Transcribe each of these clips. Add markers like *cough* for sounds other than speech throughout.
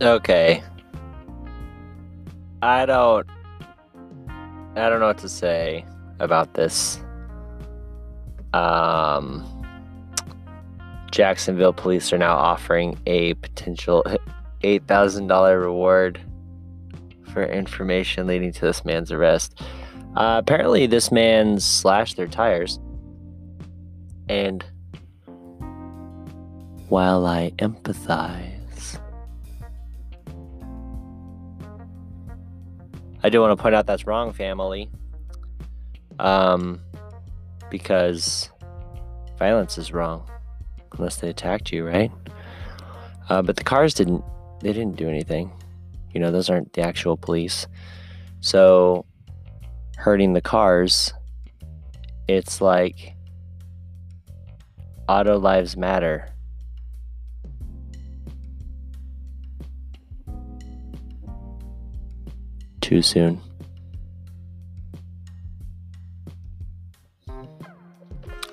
Okay. I don't I don't know what to say about this. Um Jacksonville police are now offering a potential $8,000 reward for information leading to this man's arrest. Uh, apparently, this man slashed their tires. And while I empathize, I do want to point out that's wrong, family. Um, because violence is wrong unless they attacked you, right? Uh, but the cars didn't. They didn't do anything. You know, those aren't the actual police. So, hurting the cars, it's like auto lives matter. Too soon.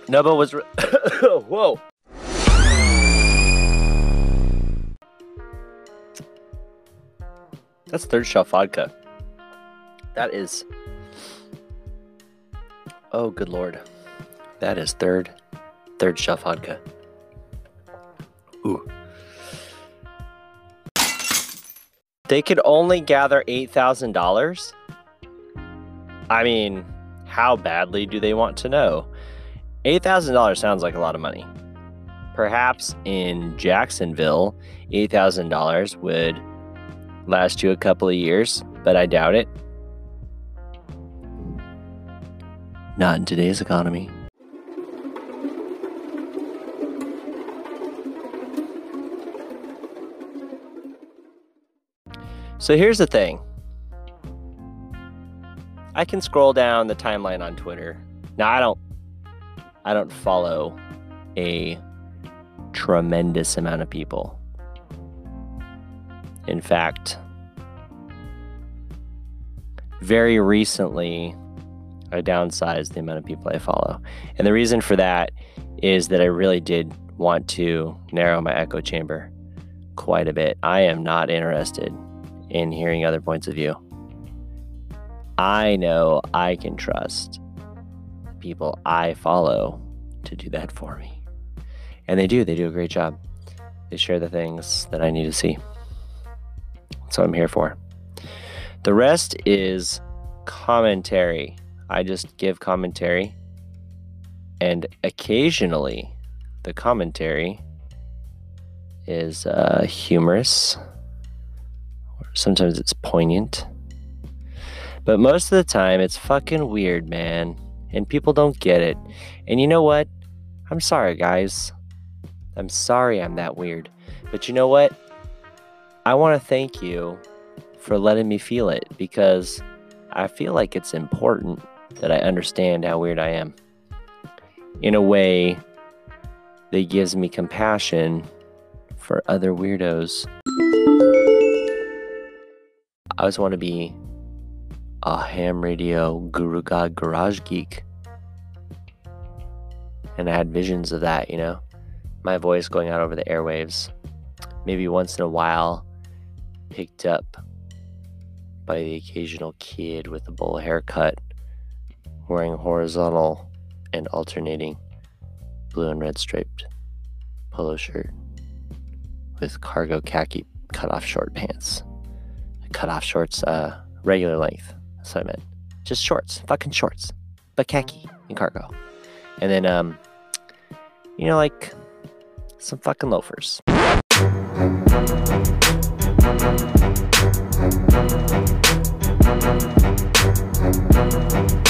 Nubba was. Re- *coughs* Whoa. That's third shelf vodka. That is. Oh, good lord. That is third, third shelf vodka. Ooh. They could only gather $8,000? I mean, how badly do they want to know? $8,000 sounds like a lot of money. Perhaps in Jacksonville, $8,000 would last you a couple of years, but I doubt it. Not in today's economy. So here's the thing. I can scroll down the timeline on Twitter. Now I don't I don't follow a tremendous amount of people. In fact, very recently, I downsized the amount of people I follow. And the reason for that is that I really did want to narrow my echo chamber quite a bit. I am not interested in hearing other points of view. I know I can trust people I follow to do that for me. And they do, they do a great job. They share the things that I need to see. That's what I'm here for. The rest is commentary. I just give commentary. And occasionally, the commentary is uh, humorous. Sometimes it's poignant. But most of the time, it's fucking weird, man. And people don't get it. And you know what? I'm sorry, guys. I'm sorry I'm that weird. But you know what? I want to thank you for letting me feel it because I feel like it's important that I understand how weird I am in a way that gives me compassion for other weirdos. I always want to be a ham radio guru god garage geek. And I had visions of that, you know, my voice going out over the airwaves. Maybe once in a while, picked up by the occasional kid with a bowl haircut, wearing horizontal and alternating blue and red striped polo shirt with cargo khaki cut off short pants. Cut off shorts, uh, regular length. That's what I meant. Just shorts, fucking shorts, but khaki and cargo. And then, um, you know, like some fucking loafers. Thank you.